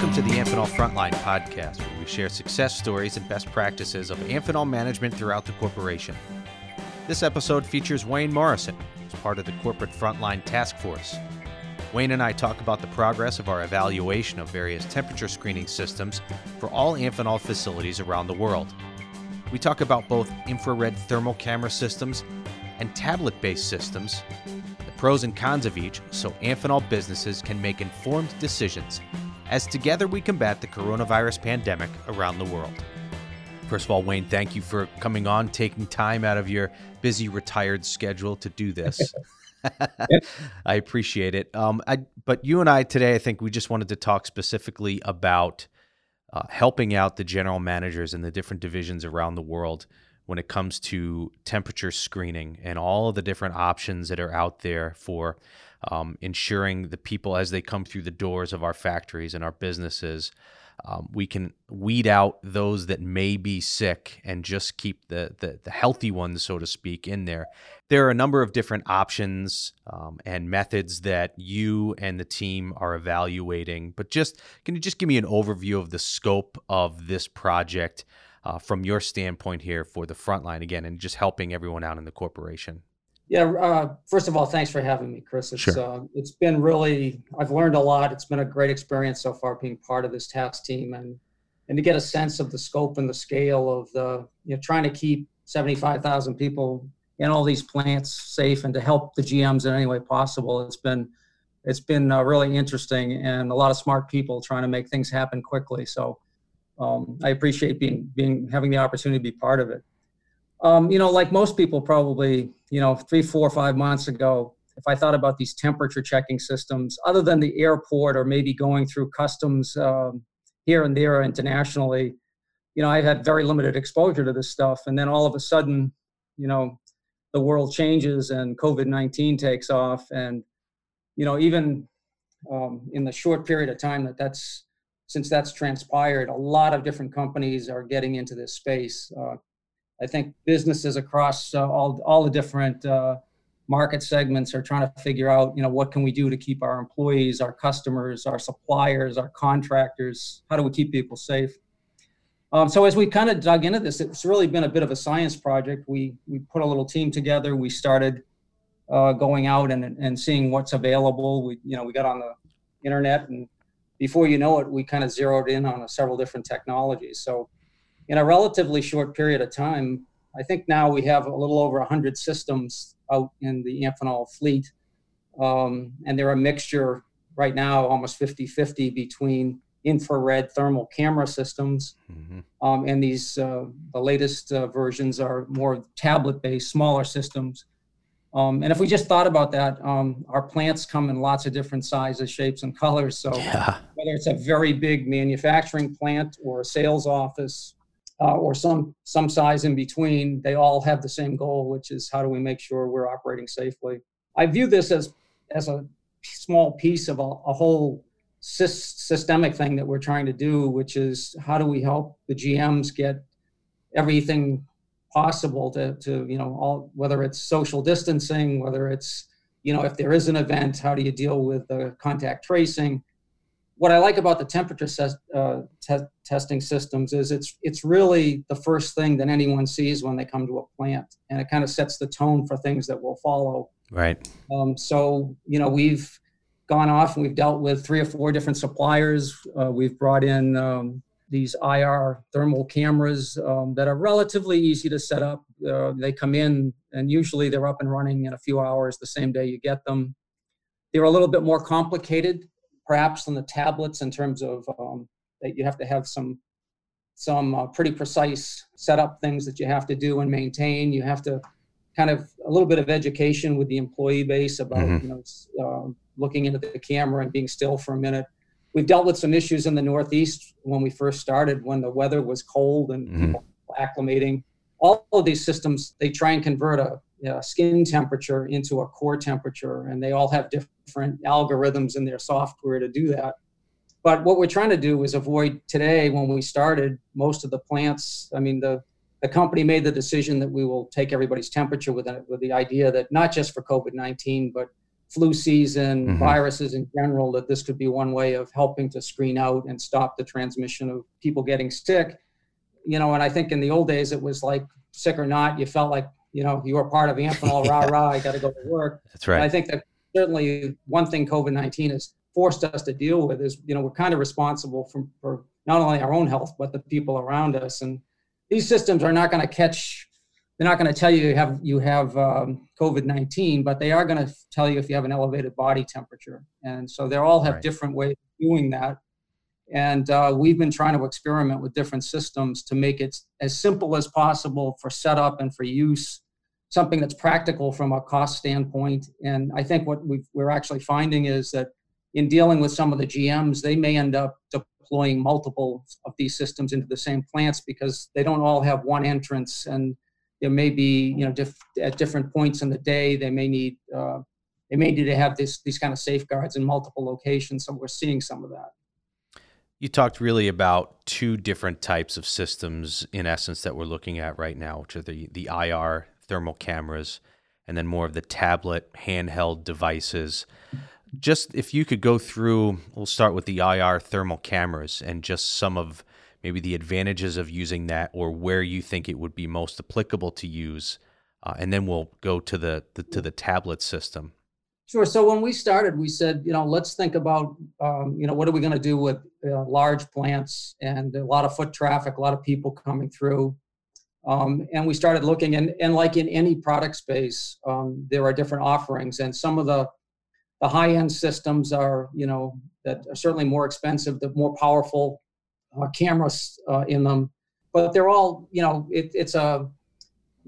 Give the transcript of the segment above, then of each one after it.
Welcome to the Amphenol Frontline podcast, where we share success stories and best practices of Amphenol management throughout the corporation. This episode features Wayne Morrison, as part of the Corporate Frontline Task Force. Wayne and I talk about the progress of our evaluation of various temperature screening systems for all Amphenol facilities around the world. We talk about both infrared thermal camera systems and tablet based systems, the pros and cons of each, so Amphenol businesses can make informed decisions as together we combat the coronavirus pandemic around the world. First of all, Wayne, thank you for coming on, taking time out of your busy retired schedule to do this. I appreciate it. Um, I, but you and I today, I think we just wanted to talk specifically about uh, helping out the general managers in the different divisions around the world when it comes to temperature screening and all of the different options that are out there for um, ensuring the people as they come through the doors of our factories and our businesses. Um, we can weed out those that may be sick and just keep the, the, the healthy ones, so to speak, in there. There are a number of different options um, and methods that you and the team are evaluating. But just can you just give me an overview of the scope of this project uh, from your standpoint here for the frontline again, and just helping everyone out in the corporation? Yeah. Uh, first of all, thanks for having me, Chris. It's Sure. uh, it's been really I've learned a lot. It's been a great experience so far being part of this task team and and to get a sense of the scope and the scale of the you know trying to keep seventy five thousand people in all these plants safe and to help the GMs in any way possible. It's been it's been uh, really interesting and a lot of smart people trying to make things happen quickly. So um, I appreciate being being having the opportunity to be part of it. Um, you know, like most people probably, you know, three, four, five months ago, if I thought about these temperature checking systems, other than the airport or maybe going through customs um, here and there internationally, you know, I had very limited exposure to this stuff. And then all of a sudden, you know, the world changes and COVID 19 takes off. And, you know, even um, in the short period of time that that's since that's transpired, a lot of different companies are getting into this space. Uh, I think businesses across uh, all all the different uh, market segments are trying to figure out, you know, what can we do to keep our employees, our customers, our suppliers, our contractors, how do we keep people safe? Um, so as we kind of dug into this, it's really been a bit of a science project. We we put a little team together. We started uh, going out and and seeing what's available. We you know we got on the internet and before you know it, we kind of zeroed in on several different technologies. So in a relatively short period of time, I think now we have a little over 100 systems out in the Amphenol fleet. Um, and they're a mixture right now, almost 50 50 between infrared thermal camera systems. Mm-hmm. Um, and these, uh, the latest uh, versions are more tablet based, smaller systems. Um, and if we just thought about that, um, our plants come in lots of different sizes, shapes, and colors. So Yeah. Whether it's a very big manufacturing plant or a sales office uh, or some some size in between, they all have the same goal, which is how do we make sure we're operating safely. I view this as as a small piece of a, a whole sys- systemic thing that we're trying to do, which is how do we help the GMs get everything possible to to you know all whether it's social distancing, whether it's you know if there is an event, how do you deal with the contact tracing? What I like about the temperature ses- uh, te- testing systems is it's it's really the first thing that anyone sees when they come to a plant, and it kind of sets the tone for things that will follow. Right. Um, so you know we've gone off and we've dealt with three or four different suppliers. Uh, we've brought in um, these IR thermal cameras um, that are relatively easy to set up. Uh, they come in and usually they're up and running in a few hours the same day you get them. They're a little bit more complicated perhaps on the tablets in terms of um, that you have to have some some uh, pretty precise setup things that you have to do and maintain. You have to kind of a little bit of education with the employee base about Mhm. you know um, looking into the camera and being still for a minute. We've dealt with some issues in the Northeast when we first started when the weather was cold and Mhm. acclimating. All of these systems they try and convert a, a skin temperature into a core temperature, and they all have different algorithms in their software to do that. But what we're trying to do is avoid today. When we started, most of the plants. I mean, the the company made the decision that we will take everybody's temperature with with the idea that not just for COVID nineteen, but flu season, mm-hmm. viruses in general, that this could be one way of helping to screen out and stop the transmission of people getting sick. You know, and I think in the old days it was like sick or not, you felt like you know you were part of Amphenol, yeah. rah rah, I got to go to work. That's right. And I think that certainly one thing COVID nineteen has forced us to deal with is you know we're kind of responsible for, for not only our own health but the people around us, and these systems are not going to catch they're not going to tell you you have you have um, COVID nineteen, but they are going to tell you if you have an elevated body temperature, and so they all have right. different ways of doing that. And uh, we've been trying to experiment with different systems to make it as simple as possible for setup and for use, something that's practical from a cost standpoint. And I think what we are actually finding is that in dealing with some of the GMs, they may end up deploying multiple of these systems into the same plants because they don't all have one entrance. And there may be you know diff- at different points in the day they may need uh, they may need to have this these kind of safeguards in multiple locations. So we're seeing some of that you talked really about two different types of systems in essence that we're looking at right now which are the the ir thermal cameras and then more of the tablet handheld devices. Just if you could go through we'll start with the ir thermal cameras and just some of maybe the advantages of using that or where you think it would be most applicable to use uh, and then we'll go to the, the, to the tablet system. Sure. So when we started we said you know let's think about um, you know what are we going to do with uh, large plants and a lot of foot traffic a lot of people coming through. Um, and we started looking and, and like in any product space um, there are different offerings and some of the the high end systems are you know that are certainly more expensive the more powerful uh, cameras uh, in them, but they're all you know it, it's a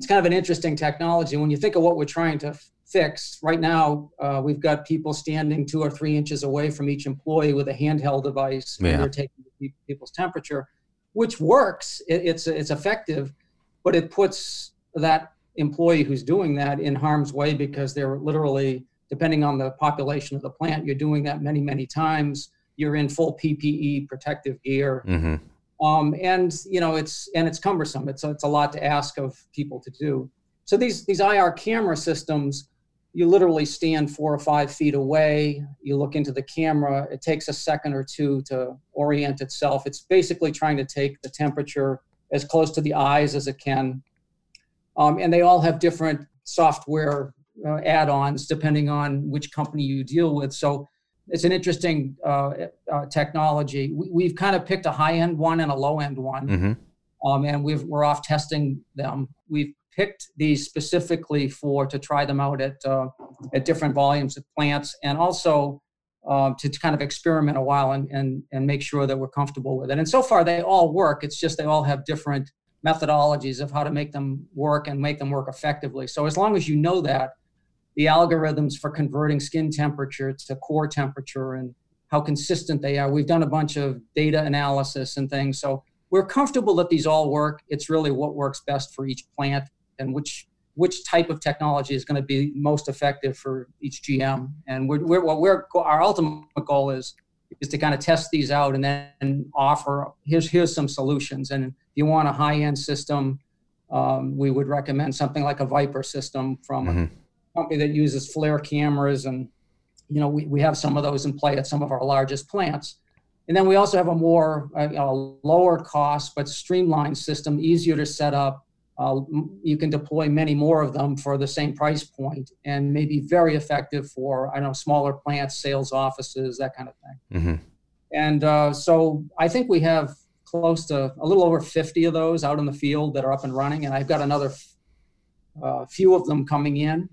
it's kind of an interesting technology when you think of what we're trying to fix right now uh, we've got people standing two or three inches away from each employee with a handheld device yeah. and they're taking people's temperature which works it, it's it's effective but it puts that employee who's doing that in harm's way because they're literally depending on the population of the plant you're doing that many many times you're in full PPE protective gear. Mm-hmm. Um, and you know it's and it's cumbersome. It's it's a lot to ask of people to do. So these these IR camera systems, you literally stand four or five feet away. You look into the camera. It takes a second or two to orient itself. It's basically trying to take the temperature as close to the eyes as it can. Um, and they all have different software uh, add-ons depending on which company you deal with. So it's an interesting uh, uh, technology. We, have kind of picked a high end one and a low end one, mm-hmm. um, and we are off testing them. We've picked these specifically for to try them out at uh, at different volumes of plants, and also uh, to, to, kind of experiment a while and, and and make sure that we're comfortable with it. And so far, they all work. It's just they all have different methodologies of how to make them work and make them work effectively. So as long as you know that the algorithms for converting skin temperature to core temperature and how consistent they are. We've done a bunch of data analysis and things. So we're comfortable that these all work. It's really what works best for each plant and which which type of technology is going to be most effective for each GM. And we're, we're what we're our ultimate goal is is to kind of test these out and then offer here's here's some solutions. And if you want a high end system, um, we would recommend something like a Viper system from mm-hmm company that uses FLIR cameras and you know we, we have some of those in play at some of our largest plants. And then we also have a more a lower cost but streamlined system easier to set up. Uh, you can deploy many more of them for the same price point and maybe very effective for i don't know smaller plants sales offices that kind of thing. Mm-hmm. and uh, so i think we have close to a little over 50 of those out in the field that are up and running. And i've got another uh, few of them coming in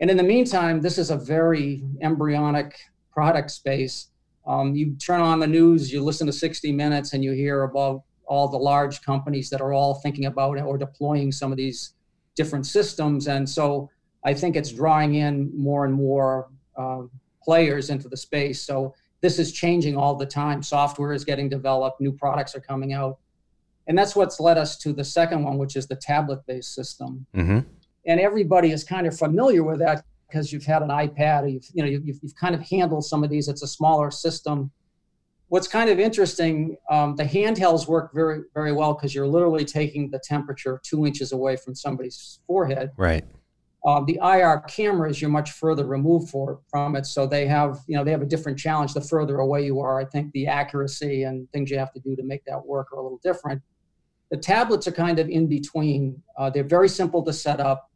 and in the meantime, this is a very embryonic product space. Um, you turn on the news, you listen to 60 Minutes, and you hear about all the large companies that are all thinking about or deploying some of these different systems. And so I think it's drawing in more and more uh, players into the space. So this is changing all the time. Software is getting developed, new products are coming out. And that's what's led us to the second one, which is the tablet based system. Mm-hmm and everybody is kind of familiar with that because you've had an iPad, or you've you know you've, you've kind of handled some of these. It's a smaller system. What's kind of interesting, um, the handhelds work very very well because you're literally taking the temperature two inches away from somebody's forehead. Right. Uh, the IR cameras, you're much further removed for, from it, so they have, you know, they have a different challenge. The further away you are, I think the accuracy and things you have to do to make that work are a little different. The tablets are kind of in between. Uh, they're very simple to set up.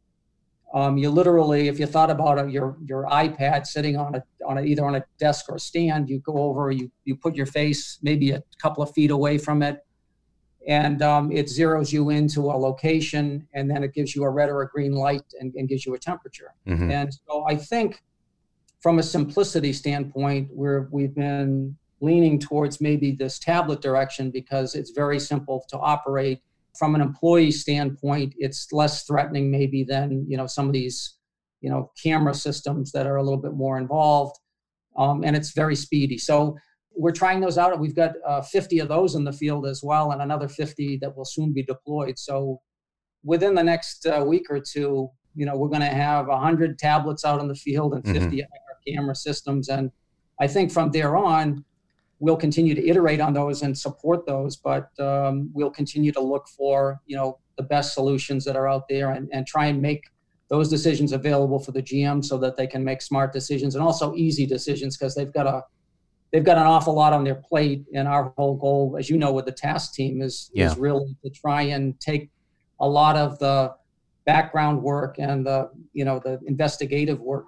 Um, you literally, if you thought about it, your your iPad sitting on a on a, either on a desk or a stand, you go over, you you put your face maybe a couple of feet away from it, and um, it zeroes you into a location and then it gives you a red or a green light and, and gives you a temperature. Mm-hmm. and so i think from a simplicity standpoint where we've been leaning towards maybe this tablet direction because it's very simple to operate from an employee standpoint it's less threatening maybe than you know some of these you know camera systems that are a little bit more involved um, and it's very speedy so we're trying those out. We've got uh, 50 of those in the field as well, and another 50 that will soon be deployed. So within the next uh, week or two, you know, we're going to have 100 tablets out in the field and 50 mm-hmm. camera systems. And I think from there on, we'll continue to iterate on those and support those, but um, we'll continue to look for, you know, the best solutions that are out there and, and try and make those decisions available for the GM so that they can make smart decisions and also easy decisions because they've got a they've got an awful lot on their plate. And our whole goal, as you know, with the task team is, yeah. is really to try and take a lot of the background work and the you know the investigative work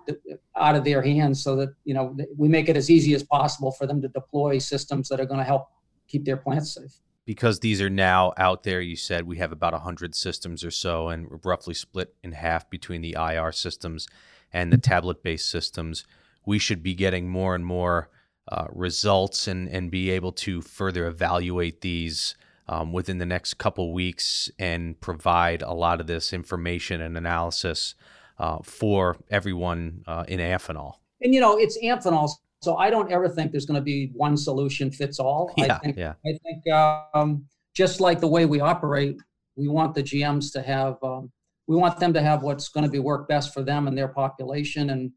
out of their hands so that you know we make it as easy as possible for them to deploy systems that are going to help keep their plants safe. Because these are now out there you said we have about 100 systems or so and roughly split in half between the ir systems and the tablet based systems we should be getting more and more uh, results and, and be able to further evaluate these um, within the next couple weeks and provide a lot of this information and analysis uh, for everyone uh, in Amphenol. And you know, it's Amphenol, so I don't ever think there's going to be one solution fits all. Yeah, I think, yeah. I think um, just like the way we operate, we want the GMs to have, um, we want them to have what's going to be work best for them and their population, and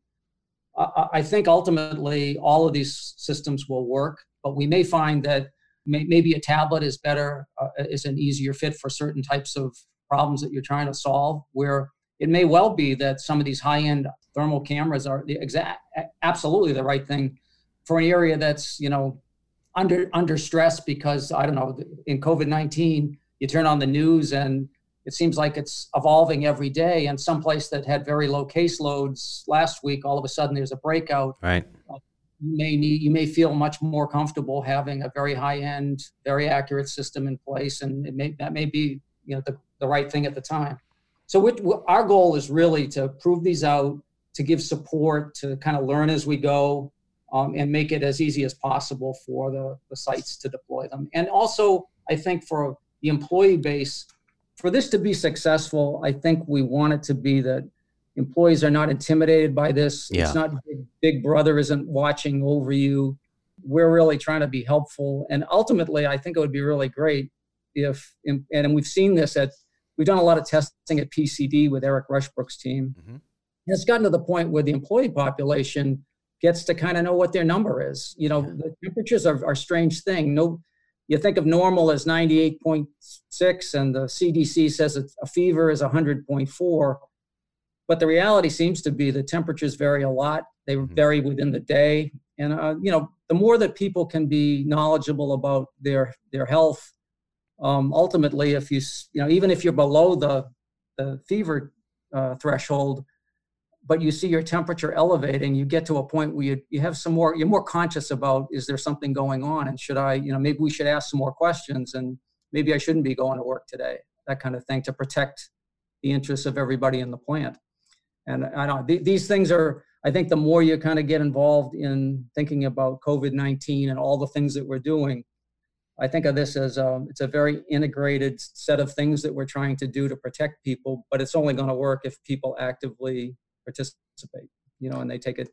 I think ultimately all of these systems will work, but we may find that may, maybe a tablet is better, uh, is an easier fit for certain types of problems that you're trying to solve. Where it may well be that some of these high-end thermal cameras are the exact, absolutely the right thing for an area that's you know under under stress because I don't know in COVID nineteen you turn on the news and it seems like it's evolving every day. And someplace that had very low caseloads last week, all of a sudden there's a breakout. Right. You may need, you may feel much more comfortable having a very high end, very accurate system in place, and it may that may be you know the, the right thing at the time. So we, our goal is really to prove these out, to give support, to kind of learn as we go, um, and make it as easy as possible for the, the sites to deploy them. And also, I think for the employee base, for this to be successful, I think we want it to be that employees are not intimidated by this. Yeah. It's not big, big brother isn't watching over you. We're really trying to be helpful. And ultimately, I think it would be really great if, and we've seen this at, we've done a lot of testing at PCD with Eric Rushbrook's team. Mm-hmm. And it's gotten to the point where the employee population gets to kind of know what their number is. You know, yeah. the temperatures are, are a strange thing. No, you think of normal as 98.6 and the CDC says a fever is 100.4. But the reality seems to be the temperatures vary a lot. They mm-hmm. vary within the day. And, uh, you know, the more that people can be knowledgeable about their, their health, um, ultimately, if you, you know, even if you're below the, the fever uh, threshold, but you see your temperature elevating, you get to a point where you, you have some more, you're more conscious about, is there something going on? And should I, you know, maybe we should ask some more questions and maybe I shouldn't be going to work today, that kind of thing to protect the interests of everybody in the plant. And I don't, th- these things are, I think the more you kind of get involved in thinking about COVID 19 and all the things that we're doing, I think of this as um, it's a very integrated set of things that we're trying to do to protect people, but it's only going to work if people actively participate, you know, and they take it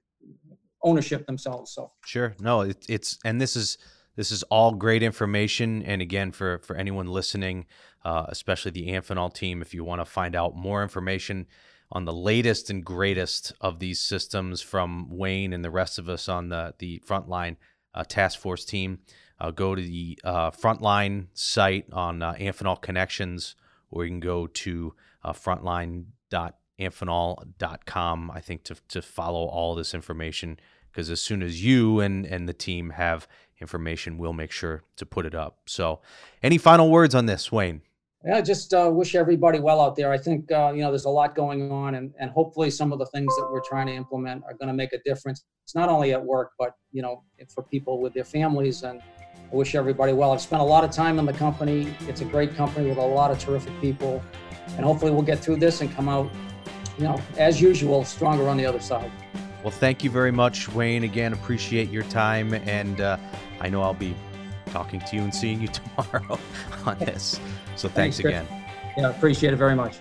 ownership themselves. So sure, no, it, it's and this is this is all great information. And again, for for anyone listening, uh, especially the Amphenol team, if you want to find out more information on the latest and greatest of these systems from Wayne and the rest of us on the the frontline uh, task force team, uh, go to the uh, frontline site on uh, Amphenol Connections, or you can go to uh, frontline dot amphenol.com, I think, to, to follow all this information. Because as soon as you and, and the team have information, we'll make sure to put it up. So, any final words on this, Wayne? Yeah, just uh, wish everybody well out there. I think uh, you know there's a lot going on, and and hopefully some of the things that we're trying to implement are going to make a difference. It's not only at work, but you know for people with their families. And I wish everybody well. I've spent a lot of time in the company. It's a great company with a lot of terrific people, and hopefully we'll get through this and come out, you know, as usual, stronger on the other side. Well, thank you very much, Wayne. Again, appreciate your time. And uh, I know I'll be talking to you and seeing you tomorrow on this. So thanks, thanks again. Yeah, appreciate it very much.